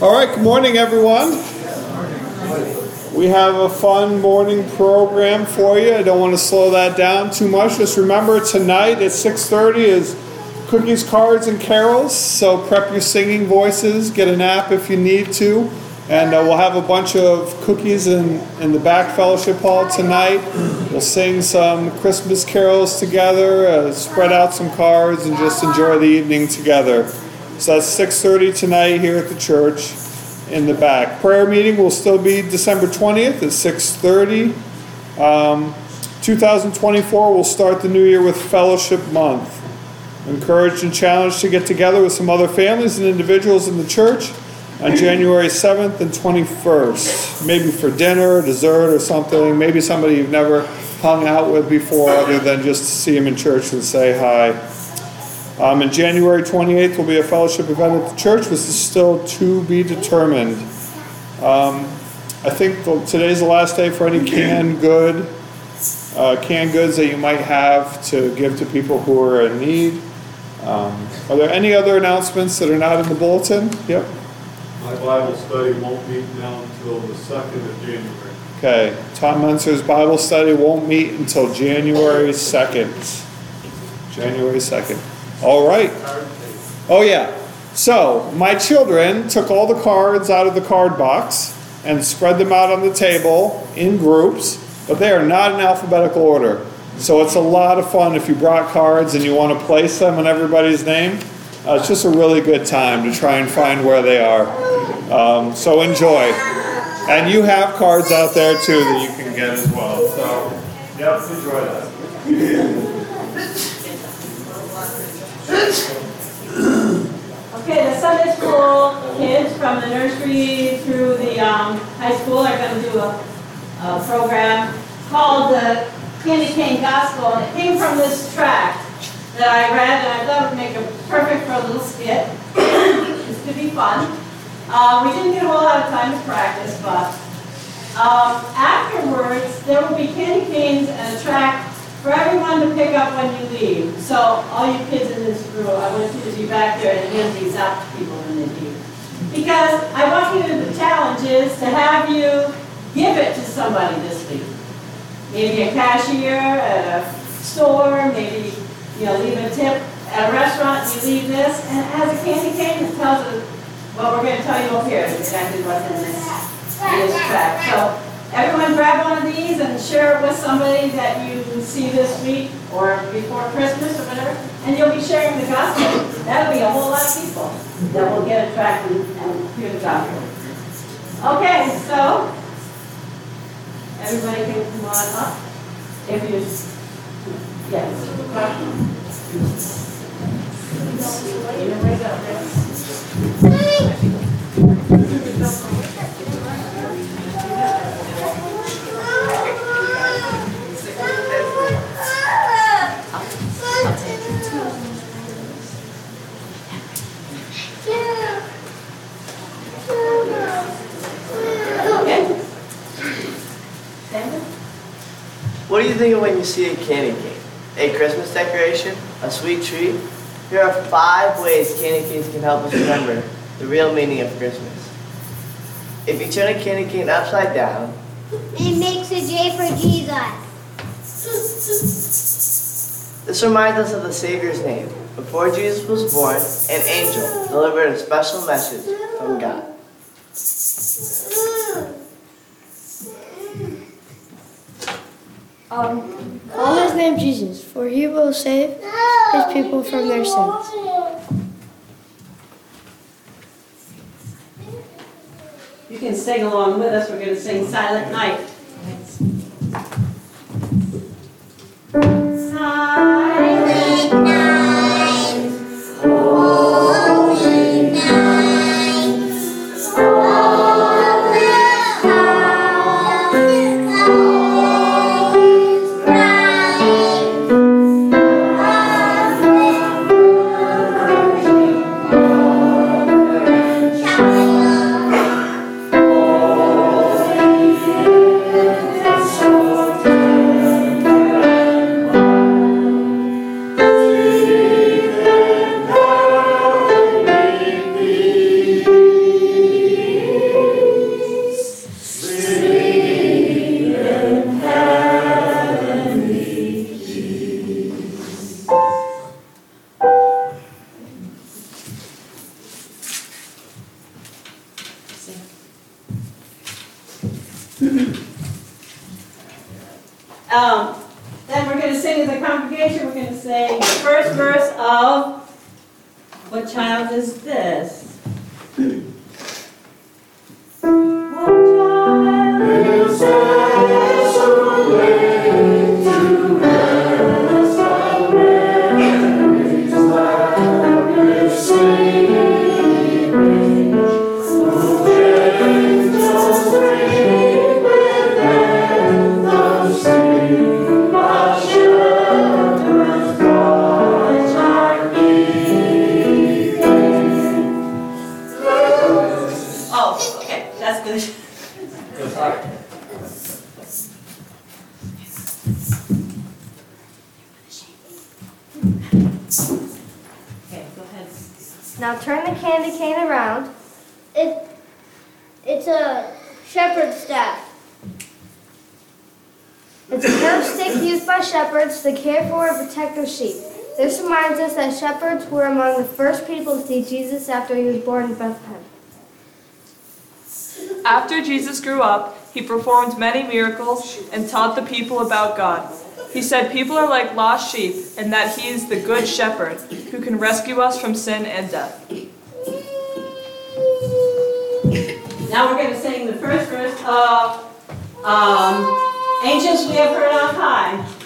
All right, good morning, everyone. We have a fun morning program for you. I don't want to slow that down too much. Just remember tonight at 6:30 is cookies, cards, and carols. So prep your singing voices. Get a nap if you need to. And uh, we'll have a bunch of cookies in, in the back fellowship hall tonight. We'll sing some Christmas carols together, uh, spread out some cards, and just enjoy the evening together. So that's 6:30 tonight here at the church in the back. Prayer meeting will still be December 20th at 6:30. Um, 2024 will start the new year with Fellowship Month. Encouraged and challenged to get together with some other families and individuals in the church on January 7th and 21st. Maybe for dinner, dessert, or something. Maybe somebody you've never hung out with before, other than just to see them in church and say hi. Um, and January 28th will be a fellowship event at the church. This is still to be determined. Um, I think the, today's the last day for any canned good, uh, canned goods that you might have to give to people who are in need. Um, are there any other announcements that are not in the bulletin? Yep. My Bible study won't meet now until the second of January. Okay. Tom Mencer's Bible study won't meet until January 2nd. January 2nd. All right. Oh, yeah. So, my children took all the cards out of the card box and spread them out on the table in groups, but they are not in alphabetical order. So, it's a lot of fun if you brought cards and you want to place them in everybody's name. Uh, it's just a really good time to try and find where they are. Um, so, enjoy. And you have cards out there too that you can get as well. So, yep, enjoy that. Okay, the Sunday school kids from the nursery through the um, high school are going to do a, a program called the Candy Cane Gospel. And it came from this tract that I read, and I thought it would make a perfect for a little skit. this could be fun. Uh, we didn't get a whole lot of time to practice, but um, afterwards, there will be candy canes and a tract for everyone to pick up when you leave. So all you kids in this room, I want you to be back there and hand these out to people when they leave. Because I want you to, the challenge is to have you give it to somebody this week. Maybe a cashier at a store, maybe, you know, leave a tip at a restaurant, you leave this, and it has a candy cane that tells us what we're gonna tell you up here, exactly what's in this, in this. So Everyone grab one of these and share it with somebody that you see this week or before Christmas or whatever, and you'll be sharing the gospel. That'll be a whole lot of people that will get attracted and hear the gospel. Okay, so everybody can come on up. If you, yes. What do you think of when you see a candy cane? A Christmas decoration? A sweet treat? Here are five ways candy canes can help us remember the real meaning of Christmas. If you turn a candy cane upside down, it makes a J for Jesus. This reminds us of the Savior's name. Before Jesus was born, an angel delivered a special message from God. Um, call his name Jesus, for he will save his people from their sins. You can sing along with us. We're going to sing Silent Night. Silent Now turn the candy cane around. It, it's a shepherd's staff. It's a curved stick used by shepherds to care for and protect their sheep. This reminds us that shepherds were among the first people to see Jesus after he was born in Bethlehem. After Jesus grew up, he performed many miracles and taught the people about God. He said people are like lost sheep and that he is the good shepherd who can rescue us from sin and death. Now we're going to sing the first verse of um, Angels We Have Heard on High.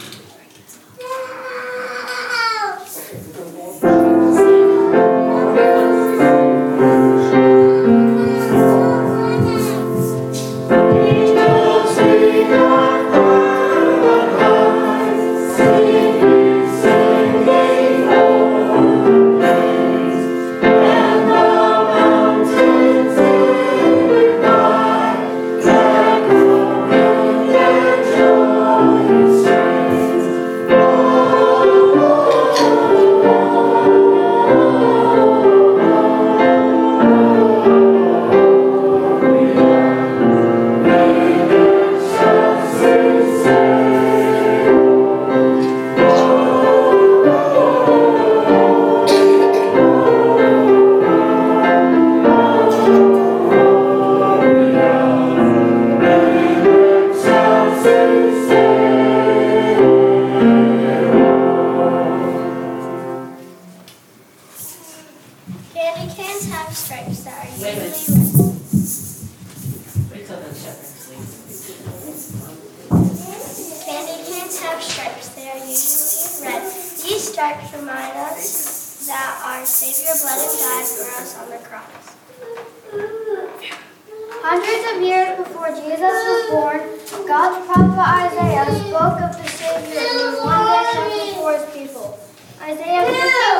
years before Jesus was born, God's prophet Isaiah spoke of the Savior who would one day suffer for his people. Isaiah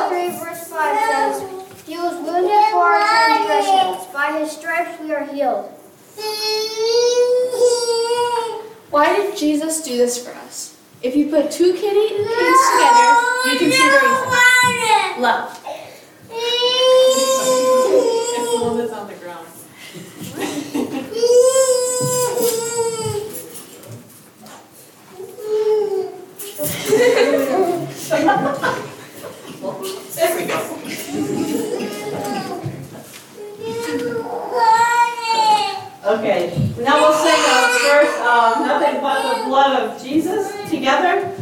53, verse 5 says, He was wounded for our transgressions, by his stripes we are healed. Why did Jesus do this for us? If you put two kitty kids together, you can see the reason. Love. There we go. Okay, now we'll sing uh, first, uh, nothing but the blood of Jesus together.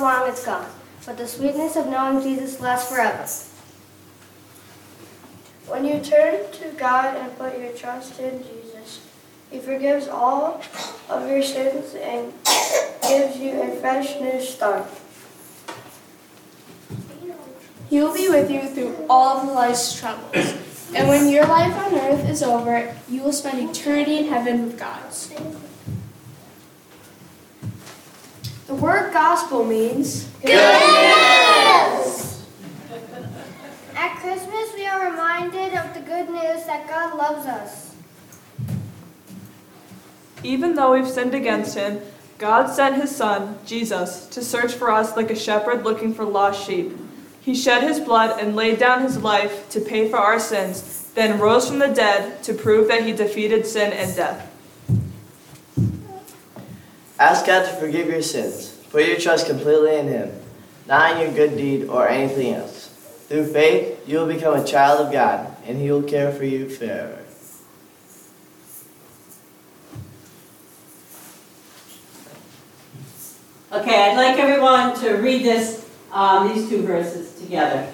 Long it's gone. But the sweetness of knowing Jesus lasts forever. When you turn to God and put your trust in Jesus, He forgives all of your sins and gives you a fresh new start. He will be with you through all of life's troubles. And when your life on earth is over, you will spend eternity in heaven with God. The word gospel means good news. At Christmas, we are reminded of the good news that God loves us. Even though we've sinned against him, God sent his son, Jesus, to search for us like a shepherd looking for lost sheep. He shed his blood and laid down his life to pay for our sins, then rose from the dead to prove that he defeated sin and death. Ask God to forgive your sins. Put your trust completely in Him, not in your good deed or anything else. Through faith, you will become a child of God, and He will care for you forever. Okay, I'd like everyone to read this, um, these two verses together.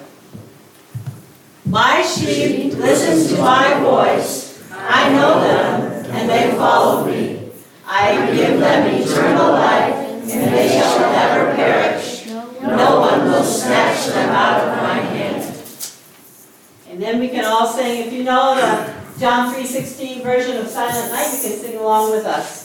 My sheep listen to my voice. I know them, and they follow me. I give them eternal life, and they shall never perish. No one will snatch them out of my hand. And then we can all sing, if you know the John 3.16 version of Silent Night, you can sing along with us.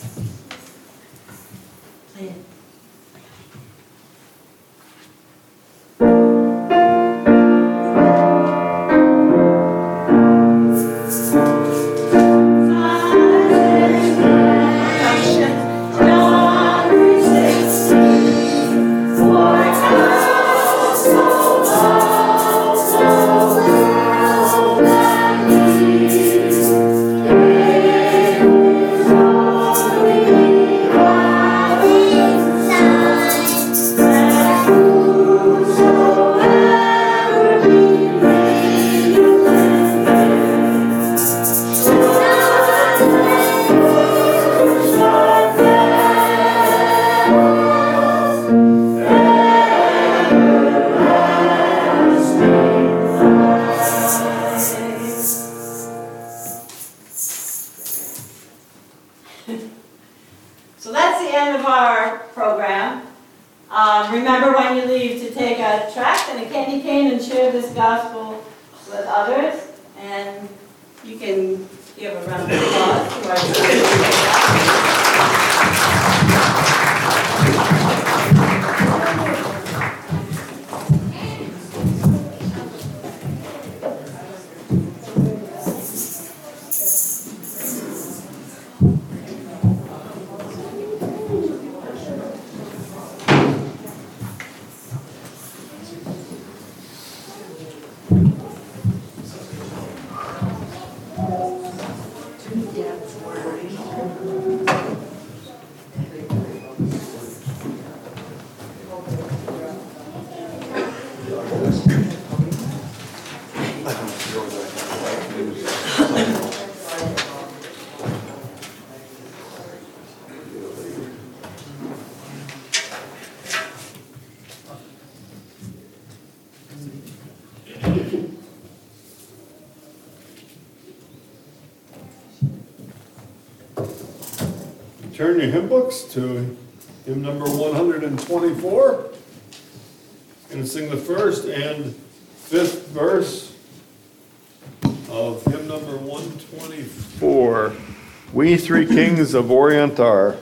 Turn your hymn books to hymn number 124. Going to sing the first and fifth verse of hymn number 124. We three kings of Orient are.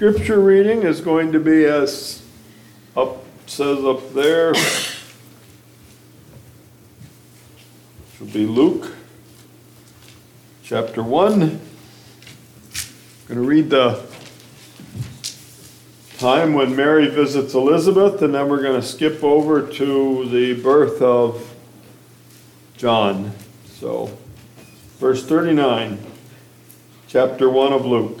Scripture reading is going to be as up says up there. Should be Luke chapter 1. I'm Going to read the time when Mary visits Elizabeth, and then we're going to skip over to the birth of John. So, verse 39, chapter 1 of Luke.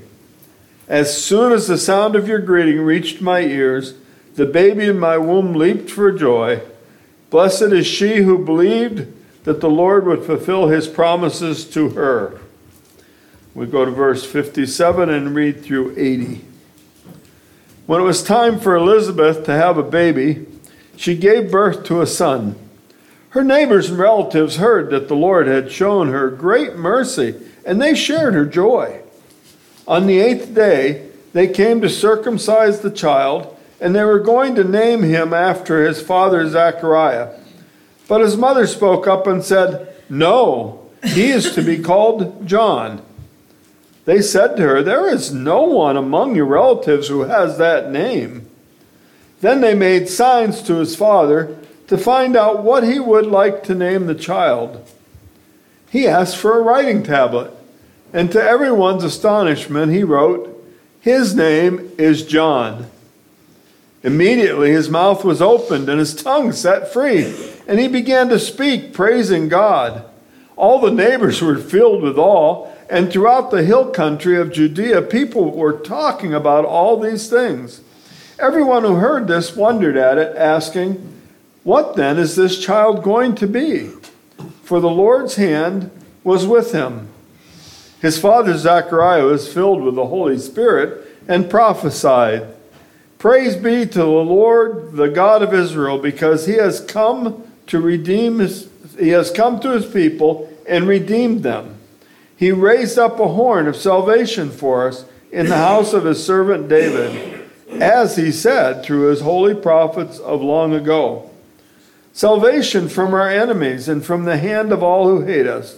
As soon as the sound of your greeting reached my ears, the baby in my womb leaped for joy. Blessed is she who believed that the Lord would fulfill his promises to her. We go to verse 57 and read through 80. When it was time for Elizabeth to have a baby, she gave birth to a son. Her neighbors and relatives heard that the Lord had shown her great mercy, and they shared her joy. On the eighth day, they came to circumcise the child, and they were going to name him after his father Zechariah. But his mother spoke up and said, No, he is to be called John. They said to her, There is no one among your relatives who has that name. Then they made signs to his father to find out what he would like to name the child. He asked for a writing tablet, and to everyone's astonishment, he wrote, His name is John. Immediately his mouth was opened and his tongue set free, and he began to speak, praising God. All the neighbors were filled with awe, and throughout the hill country of Judea, people were talking about all these things. Everyone who heard this wondered at it, asking, What then is this child going to be? For the Lord's hand was with him. His father Zechariah was filled with the Holy Spirit and prophesied. Praise be to the Lord, the God of Israel, because he has come to redeem his, he has come to his people and redeemed them. He raised up a horn of salvation for us in the house of his servant David, as he said through his holy prophets of long ago. Salvation from our enemies and from the hand of all who hate us,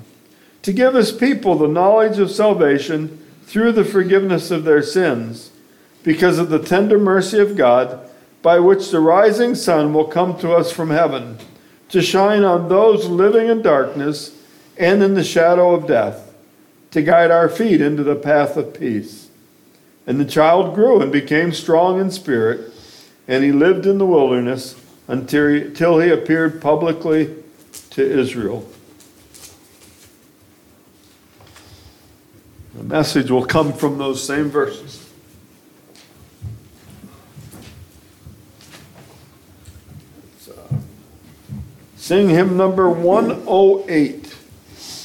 to give his people the knowledge of salvation through the forgiveness of their sins because of the tender mercy of God, by which the rising sun will come to us from heaven, to shine on those living in darkness and in the shadow of death, to guide our feet into the path of peace. And the child grew and became strong in spirit, and he lived in the wilderness until he, appeared publicly to Israel. The message will come from those same verses. Sing hymn number 108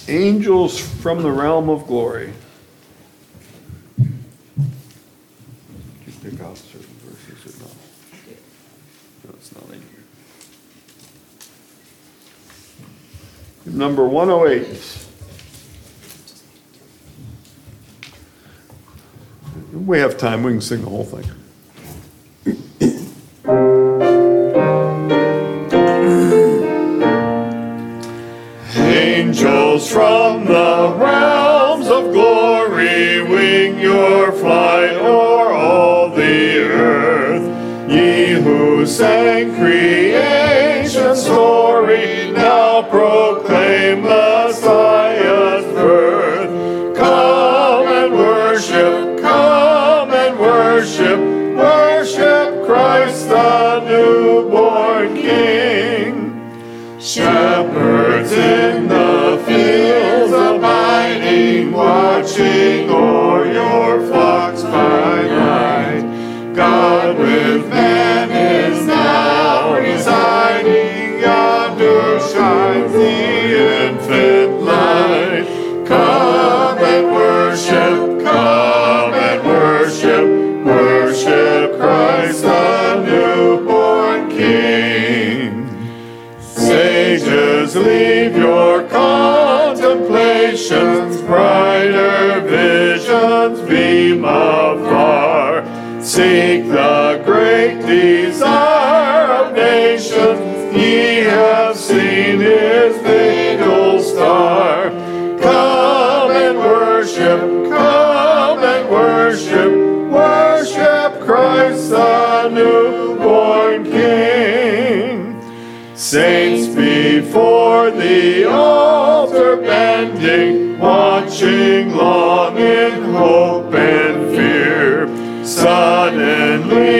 Angels from the Realm of Glory. You pick out certain verses or not? No, it's not in here. Number 108. We have time, we can sing the whole thing. Angels from the realms of glory, wing your flight o'er all the earth. Ye who sang creation's contemplations, brighter visions beam afar. Seek the great desire of nations, ye have seen his fatal star. Come and worship, come and worship, worship Christ the newborn King. Saints before the altar bending, watching long in hope and fear. Suddenly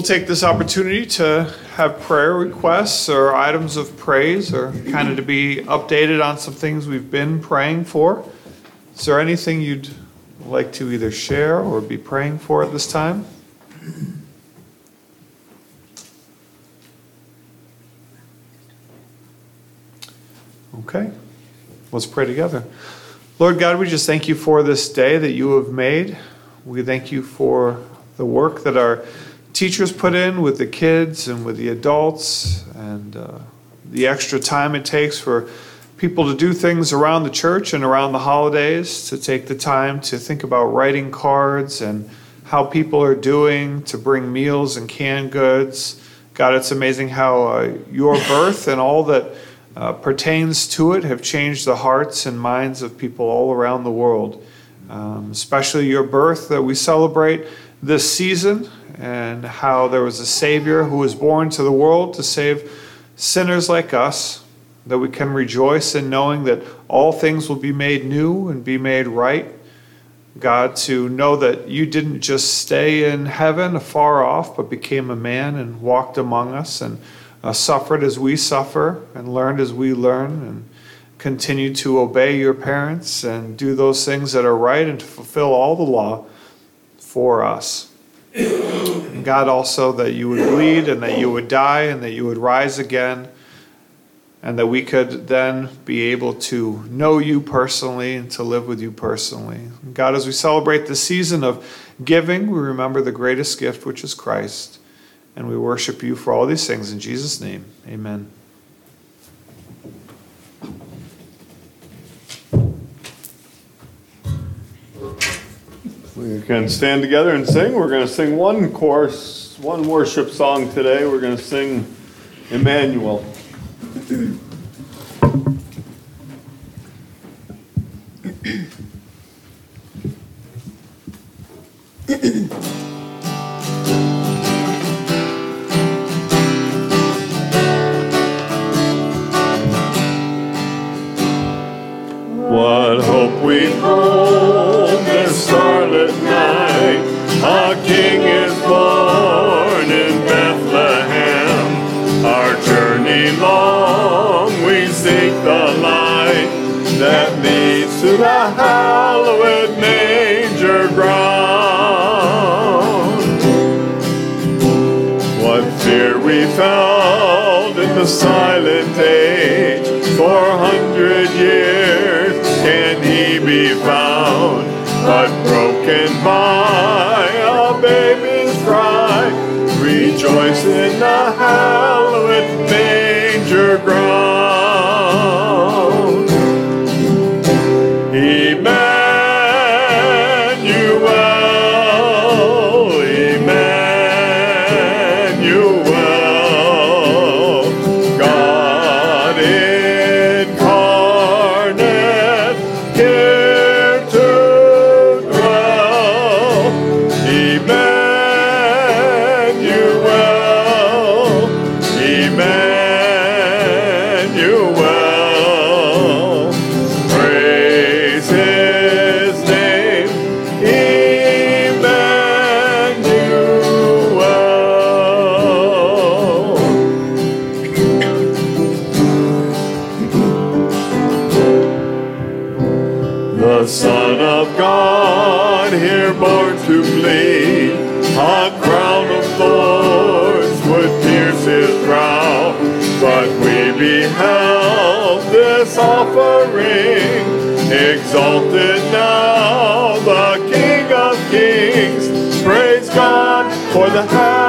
We'll take this opportunity to have prayer requests or items of praise or kind of to be updated on some things we've been praying for. Is there anything you'd like to either share or be praying for at this time? Okay, let's pray together. Lord God, we just thank you for this day that you have made. We thank you for the work that our teachers put in with the kids and with the adults and uh, the extra time it takes for people to do things around the church and around the holidays, to take the time to think about writing cards and how people are doing, to bring meals and canned goods. God, it's amazing how uh, your birth and all that uh, pertains to it have changed the hearts and minds of people all around the world. Um, especially your birth that we celebrate this season and how there was a Savior who was born to the world to save sinners like us, that we can rejoice in knowing that all things will be made new and be made right. God, to know that you didn't just stay in heaven afar off, but became a man and walked among us and uh, suffered as we suffer and learned as we learn and continue to obey your parents and do those things that are right and to fulfill all the law for us. And God, also that you would bleed and that you would die and that you would rise again, and that we could then be able to know you personally and to live with you personally. God, as we celebrate the season of giving, we remember the greatest gift, which is Christ, and we worship you for all these things. In Jesus' name, amen. We can stand together and sing. We're going to sing one chorus, one worship song today. We're going to sing Emmanuel. A crown of thorns would pierce his brow. But we beheld this offering, exalted now the King of Kings. Praise God for the hallowed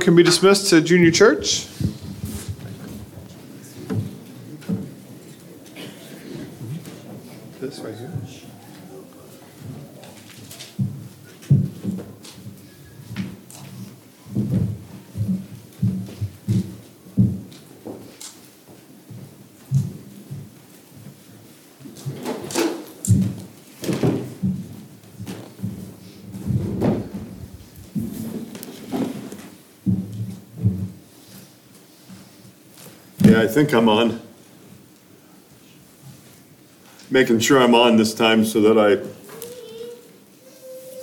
Children can be dismissed to junior church. Think I'm on. Making sure I'm on this time so that I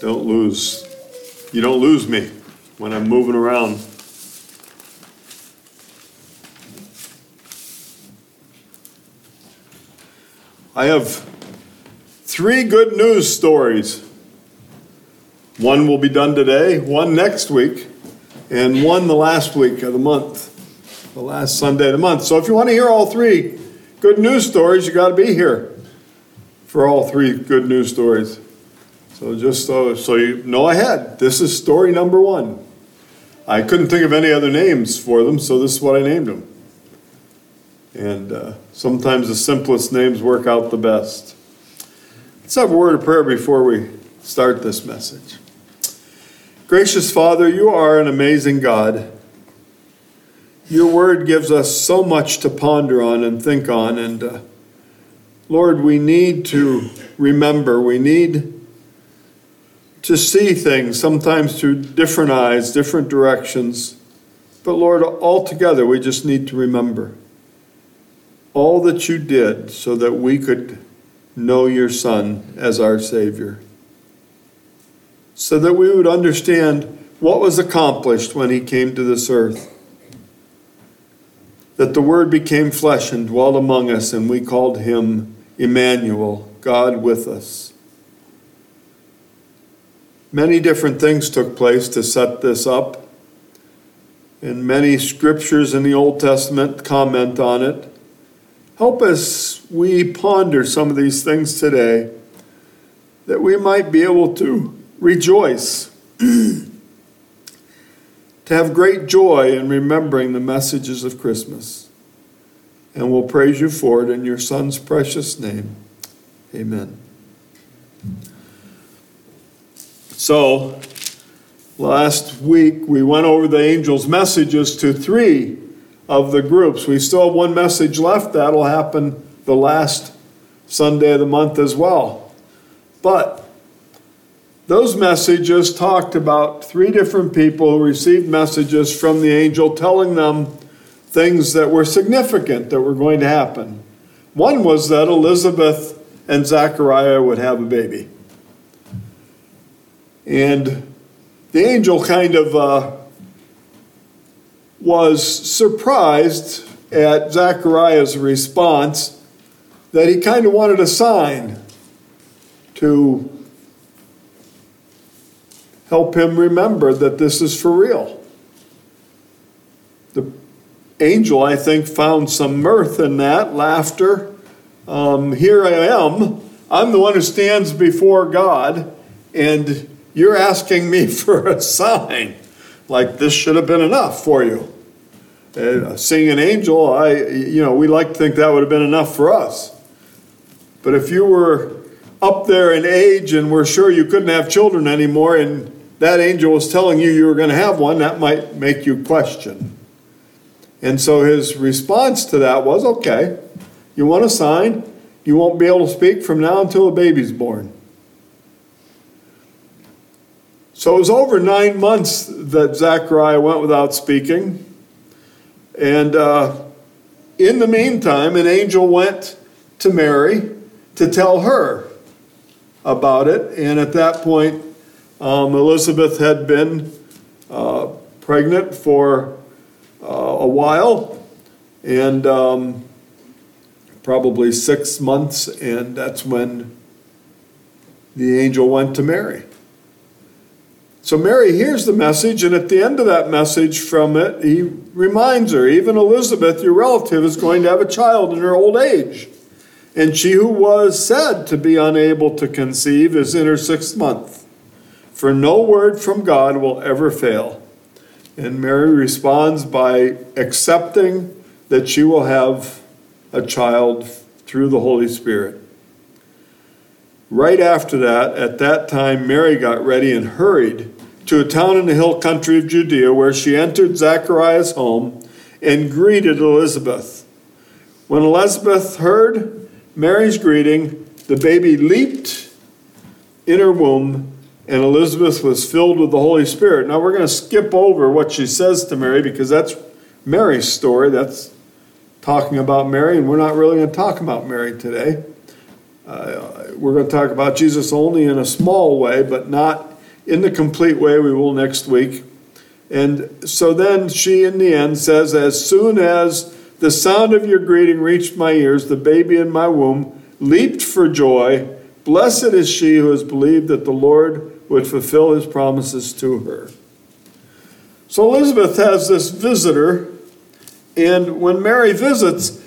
don't lose, you don't lose me when I'm moving around. I have three good news stories. One will be done today, one next week, and one the last week of the month the last Sunday of the month. So if you want to hear all three good news stories, you got to be here for all three good news stories. So just so, so you know ahead, this is story number one. I couldn't think of any other names for them, so this is what I named them. And uh, sometimes the simplest names work out the best. Let's have a word of prayer before we start this message. Gracious Father, you are an amazing God. Your word gives us so much to ponder on and think on. And uh, Lord, we need to remember, we need to see things sometimes through different eyes, different directions. But Lord, altogether, we just need to remember all that you did so that we could know your Son as our Savior. So that we would understand what was accomplished when he came to this earth that the Word became flesh and dwelt among us, and we called him Emmanuel, God with us. Many different things took place to set this up, and many scriptures in the Old Testament comment on it. Help us, we ponder some of these things today, that we might be able to rejoice. to have great joy in remembering the messages of Christmas. And we'll praise you for it in your Son's precious name. Amen. So, last week we went over the angels' messages to three of the groups. We still have one message left. That'll happen the last Sunday of the month as well. But those messages talked about three different people who received messages from the angel telling them things that were significant that were going to happen. One was that Elizabeth and Zechariah would have a baby. And the angel kind of uh, was surprised at Zechariah's response that he kind of wanted a sign to help him remember that this is for real. The angel, I think, found some mirth in that, laughter. Um, here I am. I'm the one who stands before God, and you're asking me for a sign. Like this should have been enough for you. Uh, seeing an angel, I, you know, we like to think that would have been enough for us. But if you were up there in age and were sure you couldn't have children anymore, and that angel was telling you you were going to have one, that might make you question. And so his response to that was okay, you want a sign? You won't be able to speak from now until a baby's born. So it was over nine months that Zechariah went without speaking. And uh, in the meantime, an angel went to Mary to tell her about it. And at that point, um, Elizabeth had been uh, pregnant for uh, a while and um, probably six months, and that's when the angel went to Mary. So Mary hears the message, and at the end of that message from it, he reminds her, even Elizabeth, your relative, is going to have a child in her old age. and she who was said to be unable to conceive is in her sixth month. For no word from God will ever fail. And Mary responds by accepting that she will have a child through the Holy Spirit. Right after that, at that time, Mary got ready and hurried to a town in the hill country of Judea where she entered Zechariah's home and greeted Elizabeth. When Elizabeth heard Mary's greeting, the baby leaped in her womb, and Elizabeth was filled with the Holy Spirit. Now we're going to skip over what she says to Mary because that's Mary's story. That's talking about Mary, and we're not really going to talk about Mary today. Uh, we're going to talk about Jesus only in a small way, but not in the complete way we will next week. And so then she, in the end, says, As soon as the sound of your greeting reached my ears. The baby in my womb leaped for joy. Blessed is she who has believed that the Lord would fulfill his promises to her. So Elizabeth has this visitor, and when Mary visits,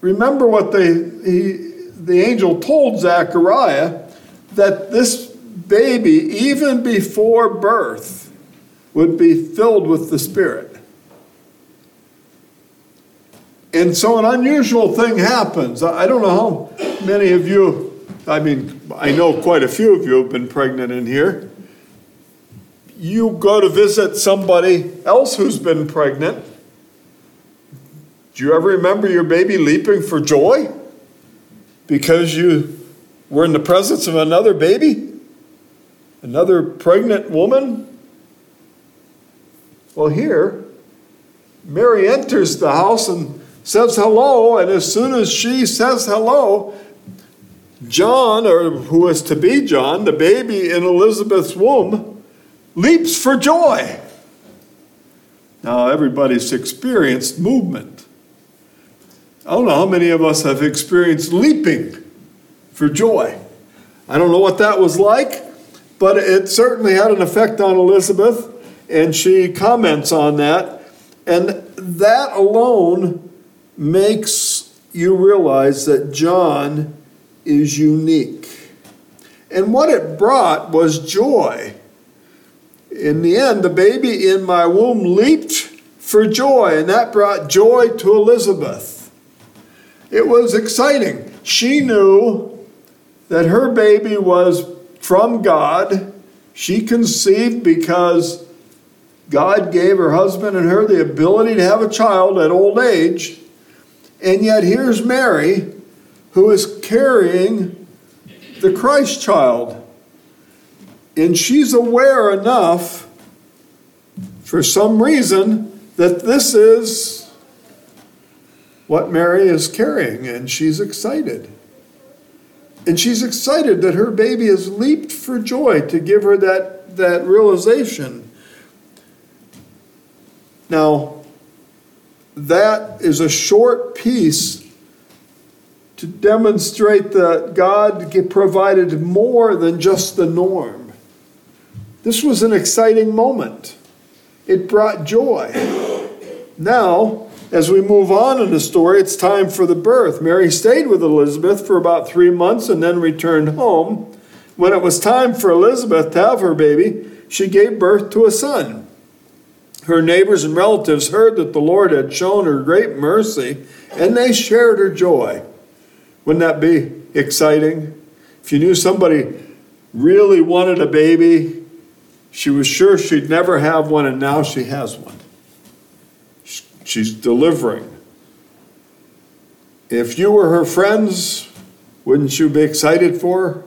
remember what they, he, the angel told Zechariah that this baby, even before birth, would be filled with the Spirit. And so an unusual thing happens. I don't know how many of you, I mean, I know quite a few of you have been pregnant in here. You go to visit somebody else who's been pregnant. Do you ever remember your baby leaping for joy? Because you were in the presence of another baby? Another pregnant woman? Well, here, Mary enters the house and says hello, and as soon as she says hello, John, or who was to be John, the baby in Elizabeth's womb, leaps for joy. Now, everybody's experienced movement. I don't know how many of us have experienced leaping for joy. I don't know what that was like, but it certainly had an effect on Elizabeth, and she comments on that. And that alone makes you realize that John is unique. And what it brought was joy. In the end, the baby in my womb leaped for joy, and that brought joy to Elizabeth. It was exciting. She knew that her baby was from God. She conceived because God gave her husband and her the ability to have a child at old age. And yet, here's Mary who is carrying the Christ child. And she's aware enough, for some reason, that this is what Mary is carrying, and she's excited. And she's excited that her baby has leaped for joy to give her that, that realization. Now, that is a short piece to demonstrate that God provided more than just the norm. This was an exciting moment. It brought joy. Now, as we move on in the story, it's time for the birth. Mary stayed with Elizabeth for about three months and then returned home. When it was time for Elizabeth to have her baby, she gave birth to a son her neighbors and relatives heard that the Lord had shown her great mercy, and they shared her joy. Wouldn't that be exciting? If you knew somebody really wanted a baby, she was sure she'd never have one, and now she has one. She's delivering. If you were her friends, wouldn't you be excited for her?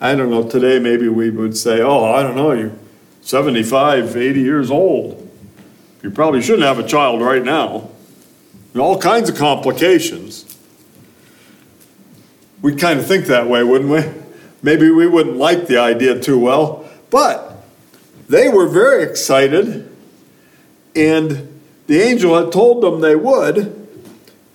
I don't know, today maybe we would say, oh, I don't know, you're 75, 80 years old. You probably shouldn't have a child right now. All kinds of complications. We kind of think that way, wouldn't we? Maybe we wouldn't like the idea too well, but they were very excited, and the angel had told them they would.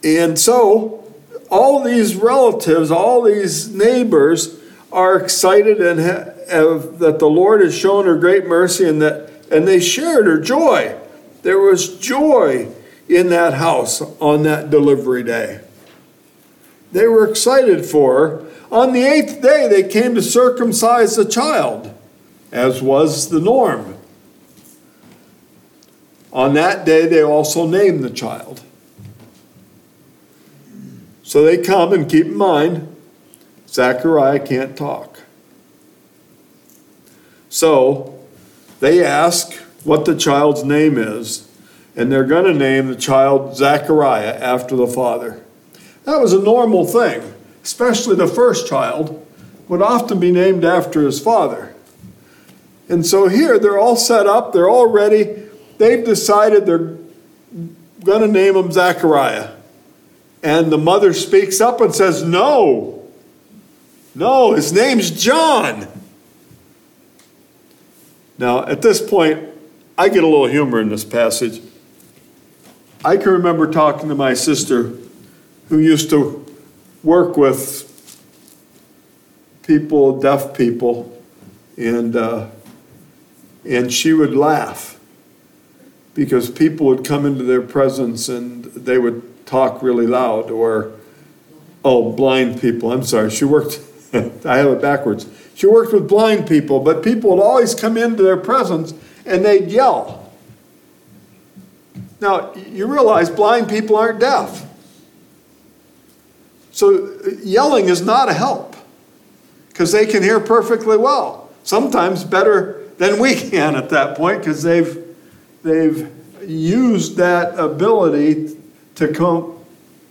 And so, all these relatives, all these neighbors are excited and ha- of, that the Lord has shown her great mercy and that and they shared her joy. There was joy in that house on that delivery day. They were excited for. On the eighth day, they came to circumcise the child, as was the norm. On that day, they also named the child. So they come, and keep in mind, Zechariah can't talk. So they ask what the child's name is, and they're going to name the child Zechariah after the father. That was a normal thing, especially the first child would often be named after his father. And so here they're all set up, they're all ready. They've decided they're going to name him Zechariah. And the mother speaks up and says, No, no, his name's John. Now, at this point, I get a little humor in this passage. I can remember talking to my sister who used to work with people, deaf people, and, uh, and she would laugh because people would come into their presence and they would talk really loud, or, oh, blind people, I'm sorry, she worked, I have it backwards. She worked with blind people, but people would always come into their presence and they'd yell. Now, you realize blind people aren't deaf. So yelling is not a help because they can hear perfectly well. Sometimes better than we can at that point because they've, they've used that ability to come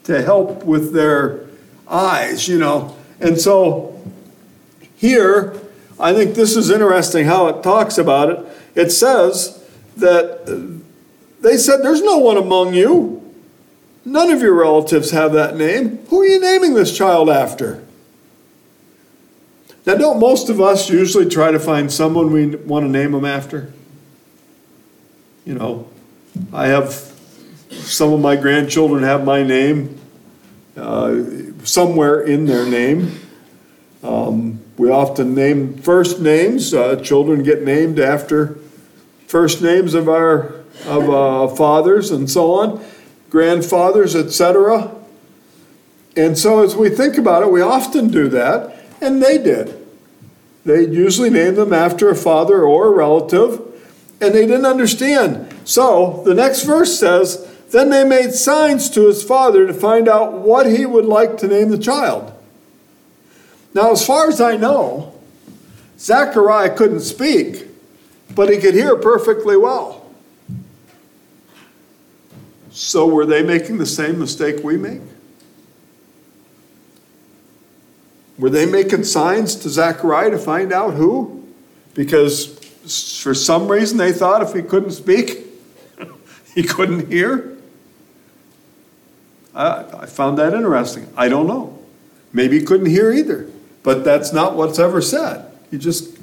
to help with their eyes, you know. And so here, I think this is interesting how it talks about it. It says that they said, There's no one among you. None of your relatives have that name. Who are you naming this child after? Now, don't most of us usually try to find someone we want to name them after? You know, I have some of my grandchildren have my name uh, somewhere in their name. Um, we often name first names. Uh, children get named after first names of our of uh, fathers and so on, grandfathers, etc. And so, as we think about it, we often do that, and they did. They usually name them after a father or a relative, and they didn't understand. So, the next verse says, Then they made signs to his father to find out what he would like to name the child. Now, as far as I know, Zechariah couldn't speak, but he could hear perfectly well. So, were they making the same mistake we make? Were they making signs to Zechariah to find out who? Because for some reason they thought if he couldn't speak, he couldn't hear? I, I found that interesting. I don't know. Maybe he couldn't hear either, but that's not what's ever said. He just,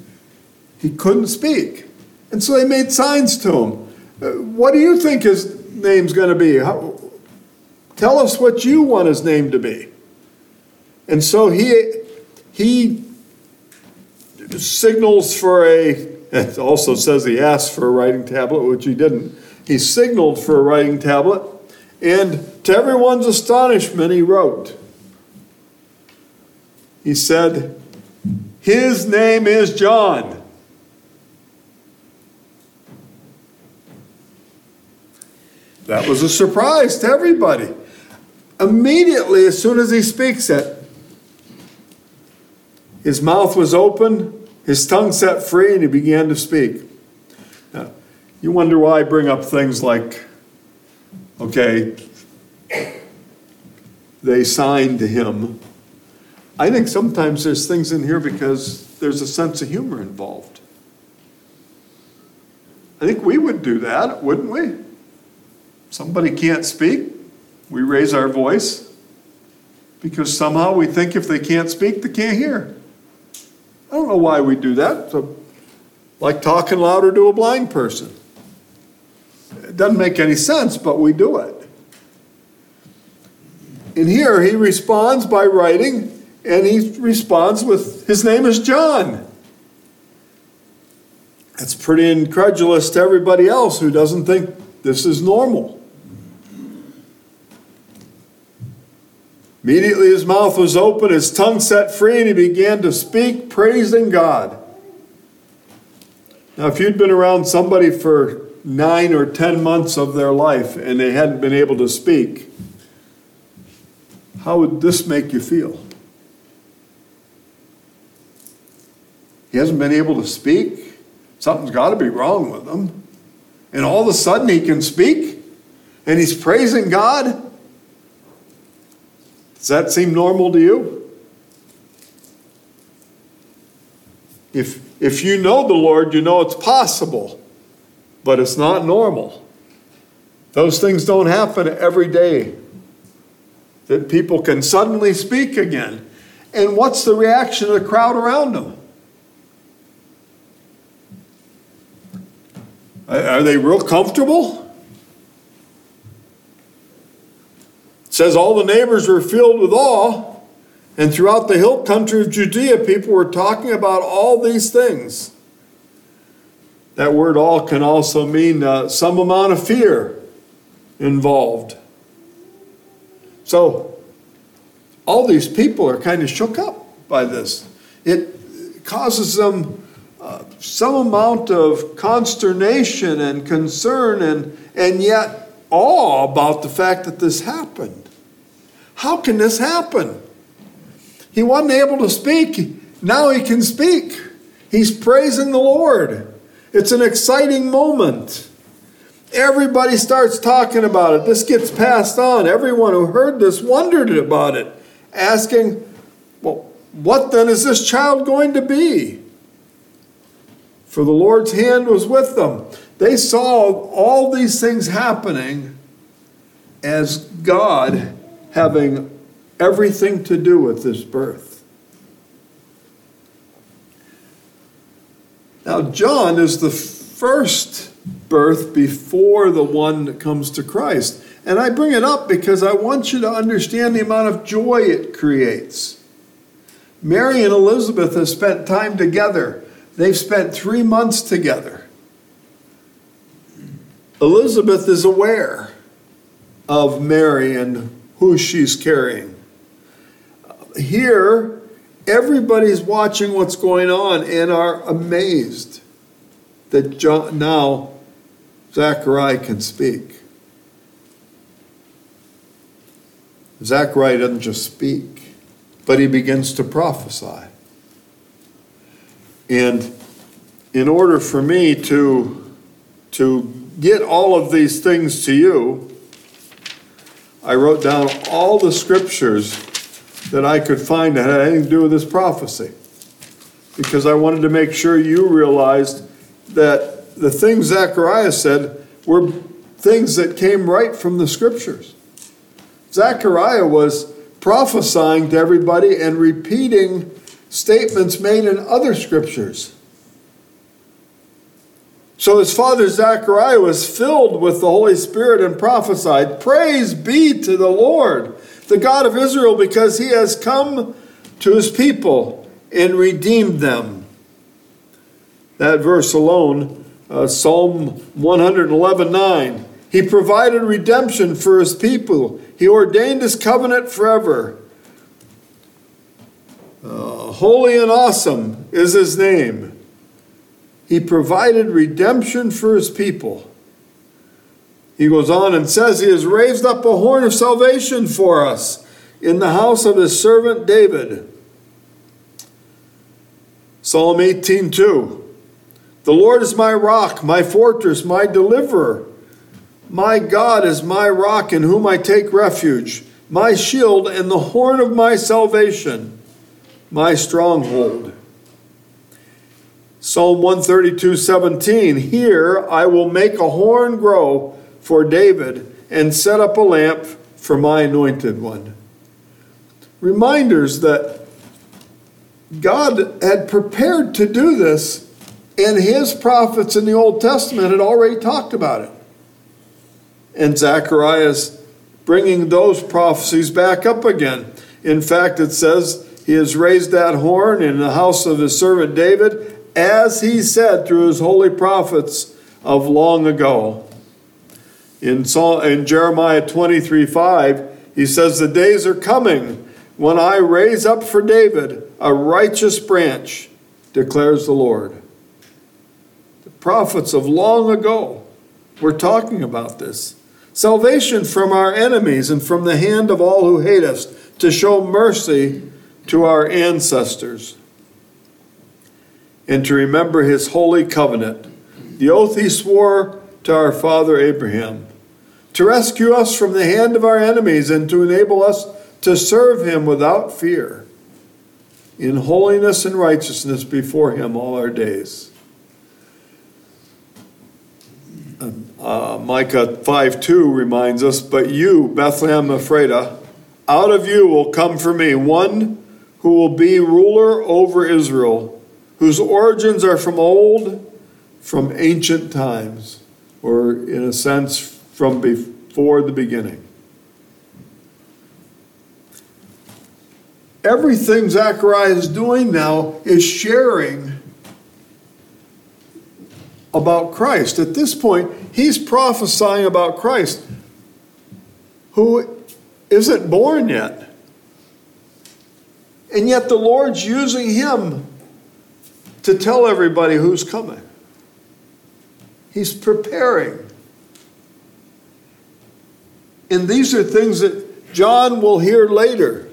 he couldn't speak. And so they made signs to him. Uh, what do you think his name's going to be? How, tell us what you want his name to be. And so he he signals for a, it also says he asked for a writing tablet, which he didn't. He signaled for a writing tablet, and to everyone's astonishment, he wrote. He said, His name is John. That was a surprise to everybody. Immediately, as soon as he speaks it, his mouth was open, his tongue set free, and he began to speak. Now, you wonder why I bring up things like, okay, they signed to him. I think sometimes there's things in here because there's a sense of humor involved. I think we would do that, wouldn't we? Somebody can't speak, we raise our voice because somehow we think if they can't speak, they can't hear. I don't know why we do that. So, like talking louder to a blind person. It doesn't make any sense, but we do it. And here he responds by writing, and he responds with, His name is John. That's pretty incredulous to everybody else who doesn't think this is normal. Immediately his mouth was open, his tongue set free, and he began to speak, praising God. Now, if you'd been around somebody for nine or ten months of their life and they hadn't been able to speak, how would this make you feel? He hasn't been able to speak. Something's got to be wrong with him. And all of a sudden he can speak and he's praising God. Does that seem normal to you? If, if you know the Lord, you know it's possible, but it's not normal. Those things don't happen every day. That people can suddenly speak again. And what's the reaction of the crowd around them? Are they real comfortable? Says all the neighbors were filled with awe, and throughout the hill country of Judea, people were talking about all these things. That word all can also mean uh, some amount of fear involved. So, all these people are kind of shook up by this. It causes them uh, some amount of consternation and concern and, and yet awe about the fact that this happened. How can this happen? He wasn't able to speak. Now he can speak. He's praising the Lord. It's an exciting moment. Everybody starts talking about it. This gets passed on. Everyone who heard this wondered about it, asking, Well, what then is this child going to be? For the Lord's hand was with them. They saw all these things happening as God having everything to do with this birth. Now, John is the first birth before the one that comes to Christ. And I bring it up because I want you to understand the amount of joy it creates. Mary and Elizabeth have spent time together. They've spent three months together. Elizabeth is aware of Mary and who she's carrying. Here, everybody's watching what's going on and are amazed that John, now Zechariah can speak. Zechariah doesn't just speak, but he begins to prophesy. And in order for me to, to get all of these things to you, I wrote down all the scriptures that I could find that had anything to do with this prophecy. Because I wanted to make sure you realized that the things Zechariah said were things that came right from the scriptures. Zechariah was prophesying to everybody and repeating statements made in other scriptures. So his father Zechariah was filled with the Holy Spirit and prophesied, Praise be to the Lord, the God of Israel, because he has come to his people and redeemed them. That verse alone, uh, Psalm 111 9. He provided redemption for his people. He ordained his covenant forever. Uh, holy and awesome is his name. He provided redemption for his people. He goes on and says, He has raised up a horn of salvation for us in the house of his servant David. Psalm 18:2 The Lord is my rock, my fortress, my deliverer. My God is my rock in whom I take refuge, my shield and the horn of my salvation, my stronghold. Psalm 132 17. Here I will make a horn grow for David and set up a lamp for my anointed one. Reminders that God had prepared to do this, and his prophets in the Old Testament had already talked about it. And Zechariah is bringing those prophecies back up again. In fact, it says, He has raised that horn in the house of his servant David as he said through his holy prophets of long ago. In, Psalm, in Jeremiah 23 5, he says, The days are coming when I raise up for David a righteous branch, declares the Lord. The prophets of long ago were talking about this. Salvation from our enemies and from the hand of all who hate us, to show mercy to our ancestors, and to remember his holy covenant, the oath he swore to our father Abraham, to rescue us from the hand of our enemies and to enable us to serve him without fear, in holiness and righteousness before him all our days. Uh, Micah 5 2 reminds us, But you, Bethlehem Ephratah, out of you will come for me one who will be ruler over Israel, whose origins are from old, from ancient times, or in a sense, from before the beginning. Everything Zechariah is doing now is sharing about Christ. At this point, he's prophesying about Christ, who isn't born yet. And yet the Lord's using him to tell everybody who's coming. He's preparing. And these are things that John will hear later,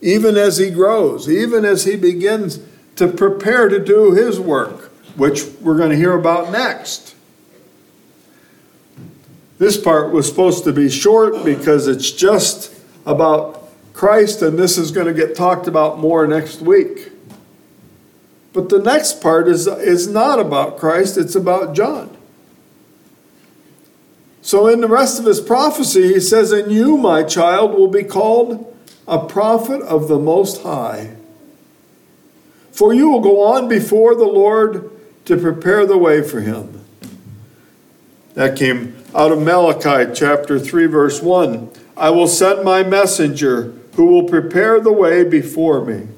even as he grows, even as he begins to prepare to do his work, which we're going to hear about next. This part was supposed to be short because it's just about Christ, and this is going to get talked about more next week. But the next part is, is not about Christ, it's about John. So, in the rest of his prophecy, he says, And you, my child, will be called a prophet of the Most High. For you will go on before the Lord to prepare the way for him. That came out of Malachi chapter 3, verse 1 I will send my messenger who will prepare the way before me.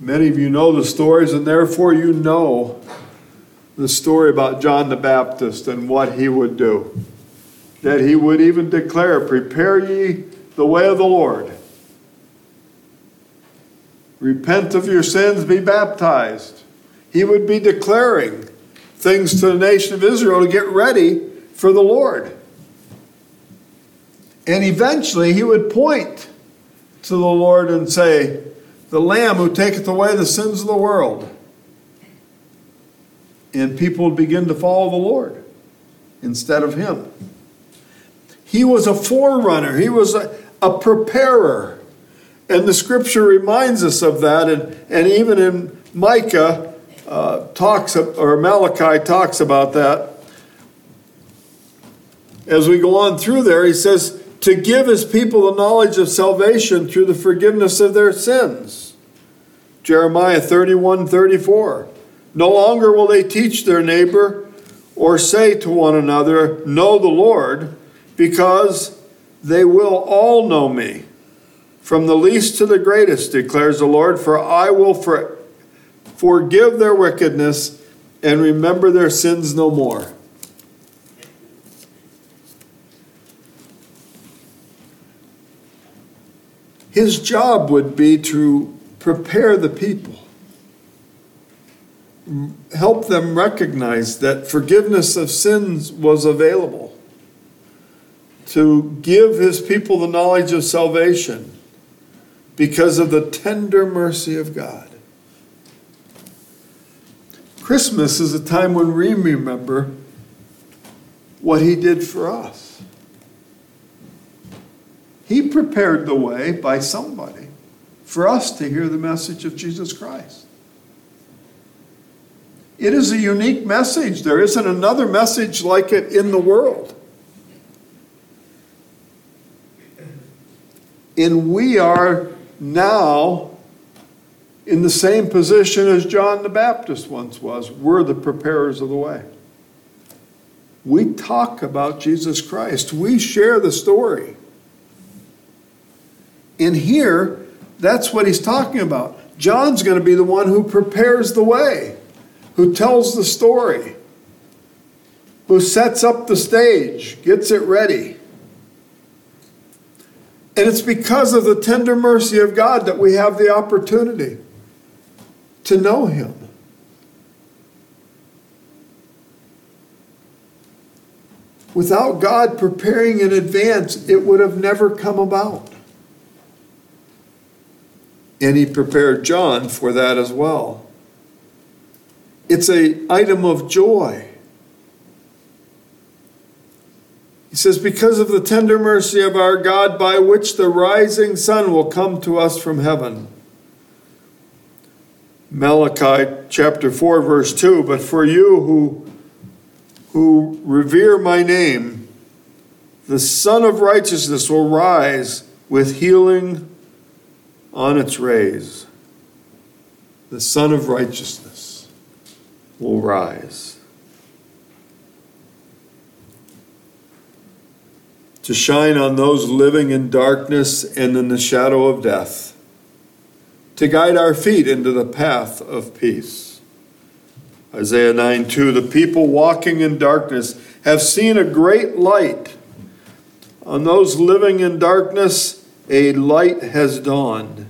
Many of you know the stories, and therefore you know the story about John the Baptist and what he would do. That he would even declare, Prepare ye the way of the Lord. Repent of your sins, be baptized. He would be declaring things to the nation of Israel to get ready for the Lord. And eventually he would point to the Lord and say, The Lamb who taketh away the sins of the world. And people would begin to follow the Lord instead of him. He was a forerunner, he was a, a preparer. And the scripture reminds us of that. And, and even in Micah, uh, talks, or Malachi talks about that. As we go on through there, he says, to give his people the knowledge of salvation through the forgiveness of their sins. Jeremiah 31 34. No longer will they teach their neighbor or say to one another, Know the Lord, because they will all know me. From the least to the greatest, declares the Lord, for I will for forgive their wickedness, and remember their sins no more. His job would be to prepare the people, help them recognize that forgiveness of sins was available, to give his people the knowledge of salvation because of the tender mercy of God. Christmas is a time when we remember what He did for us. He prepared the way by somebody for us to hear the message of Jesus Christ. It is a unique message. There isn't another message like it in the world. And we are now in the same position as John the Baptist once was. We're the preparers of the way. We talk about Jesus Christ, we share the story. In here, that's what he's talking about. John's going to be the one who prepares the way, who tells the story, who sets up the stage, gets it ready. And it's because of the tender mercy of God that we have the opportunity to know Him. Without God preparing in advance, it would have never come about. And He prepared John for that as well. It's a item of joy. He says, Because of the tender mercy of our God, by which the rising sun will come to us from heaven. Malachi chapter 4, verse 2 But for you who, who revere my name, the Sun of Righteousness will rise with healing on its rays. The Sun of Righteousness will rise. To shine on those living in darkness and in the shadow of death to guide our feet into the path of peace. Isaiah 9 2 The people walking in darkness have seen a great light. On those living in darkness, a light has dawned.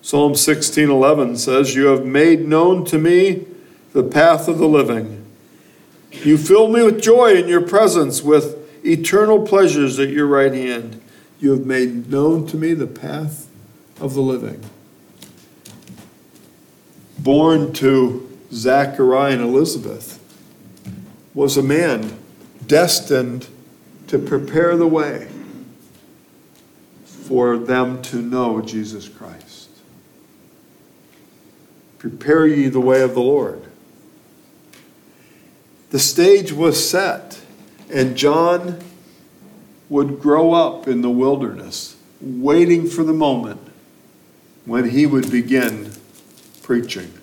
Psalm 16:11 says, "You have made known to me the path of the living. You fill me with joy in your presence, with eternal pleasures at your right hand. You have made known to me the path of the living. Born to Zechariah and Elizabeth was a man destined to prepare the way for them to know Jesus Christ. Prepare ye the way of the Lord. The stage was set, and John would grow up in the wilderness, waiting for the moment when he would begin preaching,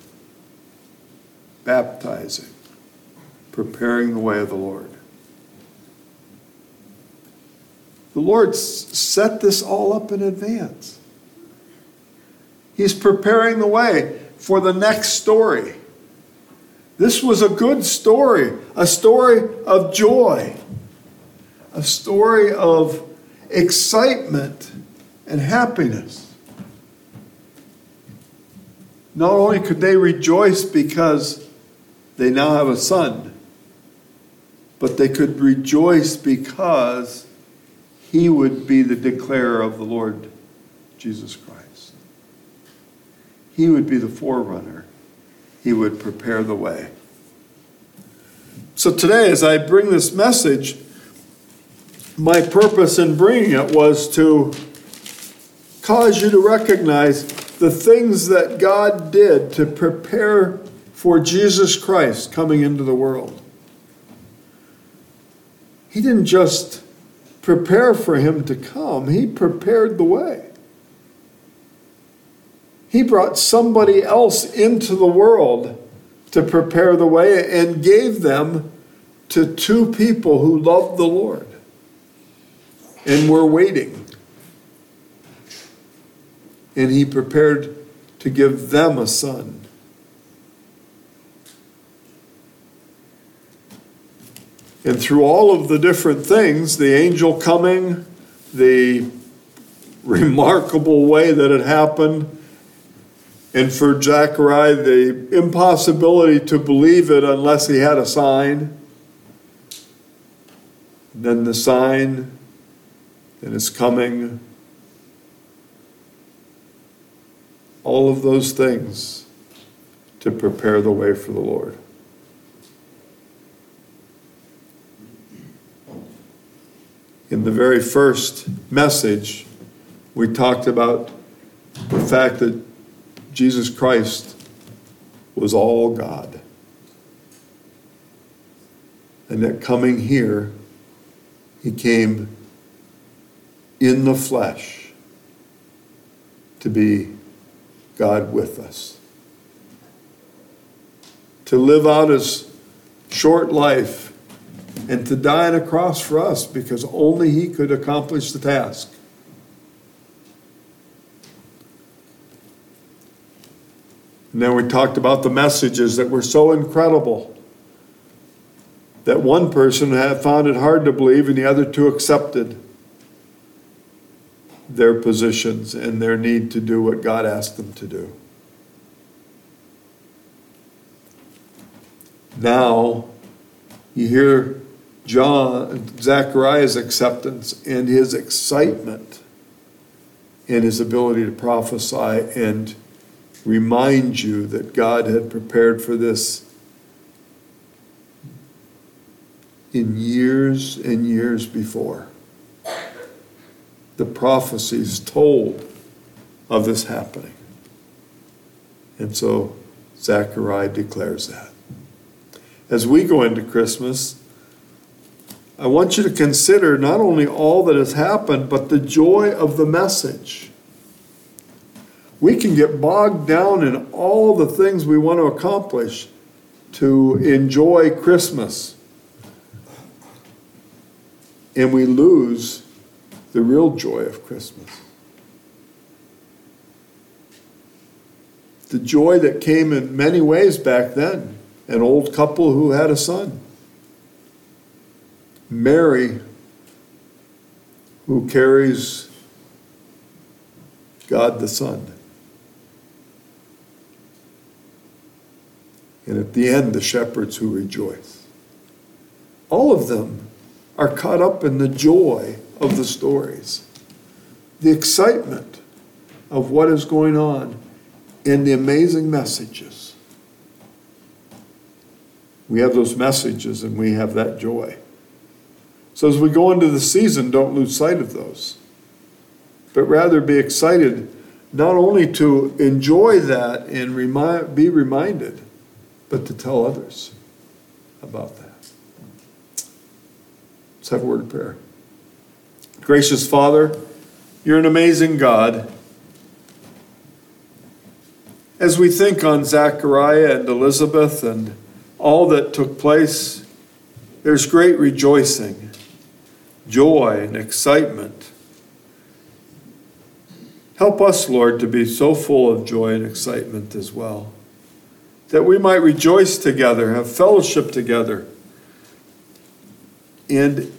baptizing, preparing the way of the Lord. The Lord set this all up in advance. He's preparing the way for the next story. This was a good story, a story of joy, a story of excitement and happiness. Not only could they rejoice because they now have a son, but they could rejoice because he would be the declarer of the Lord Jesus Christ. He would be the forerunner. He would prepare the way. So today, as I bring this message, my purpose in bringing it was to cause you to recognize the things that God did to prepare for Jesus Christ coming into the world. He didn't just prepare for him to come, he prepared the way. He brought somebody else into the world to prepare the way and gave them to two people who loved the Lord and were waiting and he prepared to give them a son. And through all of the different things, the angel coming, the remarkable way that it happened, and for Zechariah, the impossibility to believe it unless he had a sign. Then the sign, and his coming, all of those things to prepare the way for the Lord. In the very first message, we talked about the fact that Jesus Christ was all God. And that coming here, he came in the flesh to be God with us. To live out his short life and to die on a cross for us because only he could accomplish the task. And then we talked about the messages that were so incredible that one person had found it hard to believe and the other two accepted their positions and their need to do what God asked them to do. Now, you hear John, Zechariah's acceptance and his excitement in his ability to prophesy and remind you that God had prepared for this in years and years before. The prophecies told of this happening. And so Zechariah declares that. As we go into Christmas, I want you to consider not only all that has happened, but the joy of the message. We can get bogged down in all the things we want to accomplish to enjoy Christmas and we lose the real joy of Christmas. The joy that came in many ways back then. An old couple who had a son. Mary, who carries God the Son. And at the end, the shepherds who rejoice. All of them are caught up in the joy of the stories, the excitement of what is going on, and the amazing messages. We have those messages and we have that joy. So as we go into the season, don't lose sight of those, but rather be excited not only to enjoy that and remind, be reminded, but to tell others about that. Let's have a word of prayer. Gracious Father, you're an amazing God. As we think on Zechariah and Elizabeth and all that took place, there's great rejoicing, joy, and excitement. Help us, Lord, to be so full of joy and excitement as well, that we might rejoice together, have fellowship together, and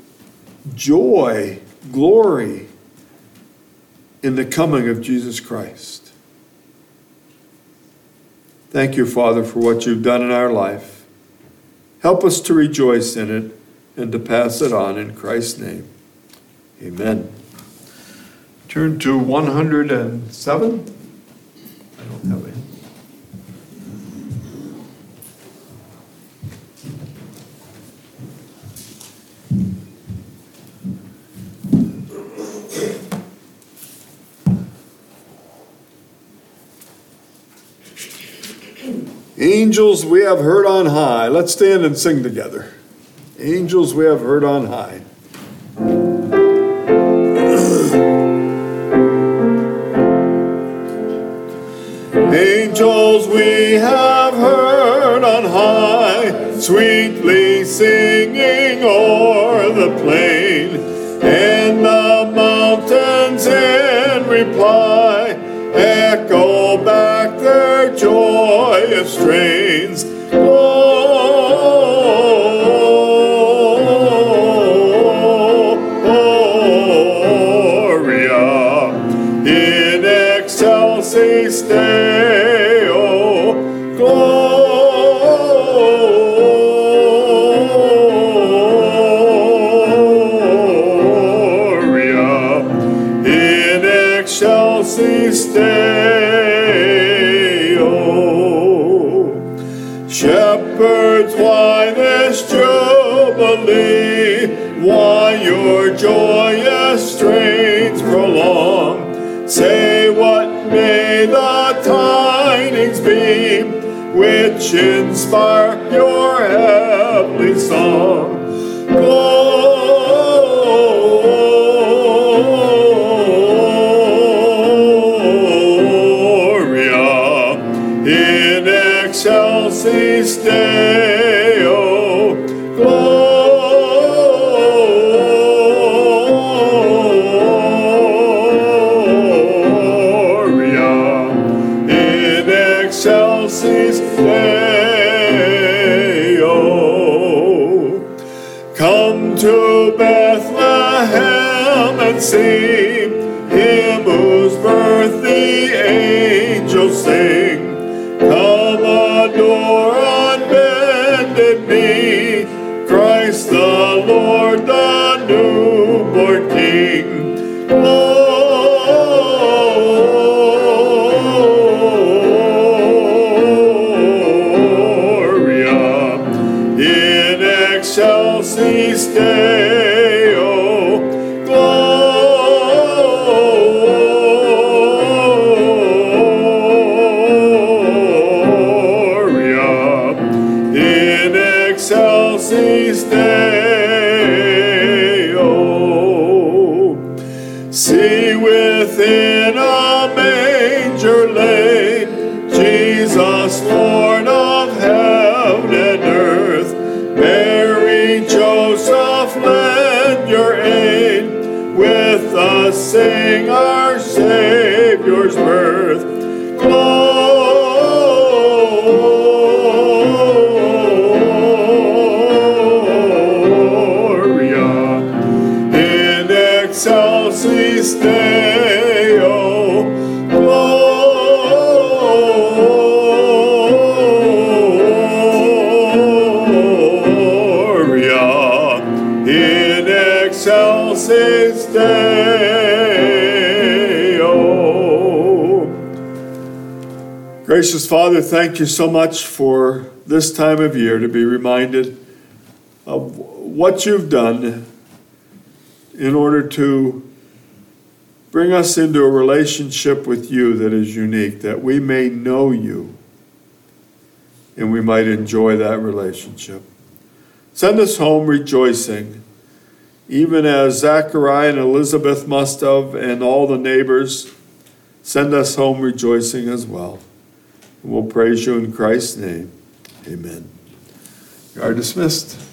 joy, glory in the coming of Jesus Christ. Thank you, Father, for what you've done in our life. Help us to rejoice in it and to pass it on in Christ's name. Amen. Turn to 107. I don't have it. Angels we have heard on high. Let's stand and sing together. Angels we have heard on high. Angels we have heard on high, sweetly singing o'er the plain, and the mountains in reply echo back their joyous strains. Excelsis Gracious Father, thank you so much for this time of year to be reminded of what you've done in order to bring us into a relationship with you that is unique, that we may know you and we might enjoy that relationship. Send us home rejoicing, even as Zechariah and Elizabeth must have, and all the neighbors. Send us home rejoicing as well. We'll praise you in Christ's name. Amen. You are dismissed.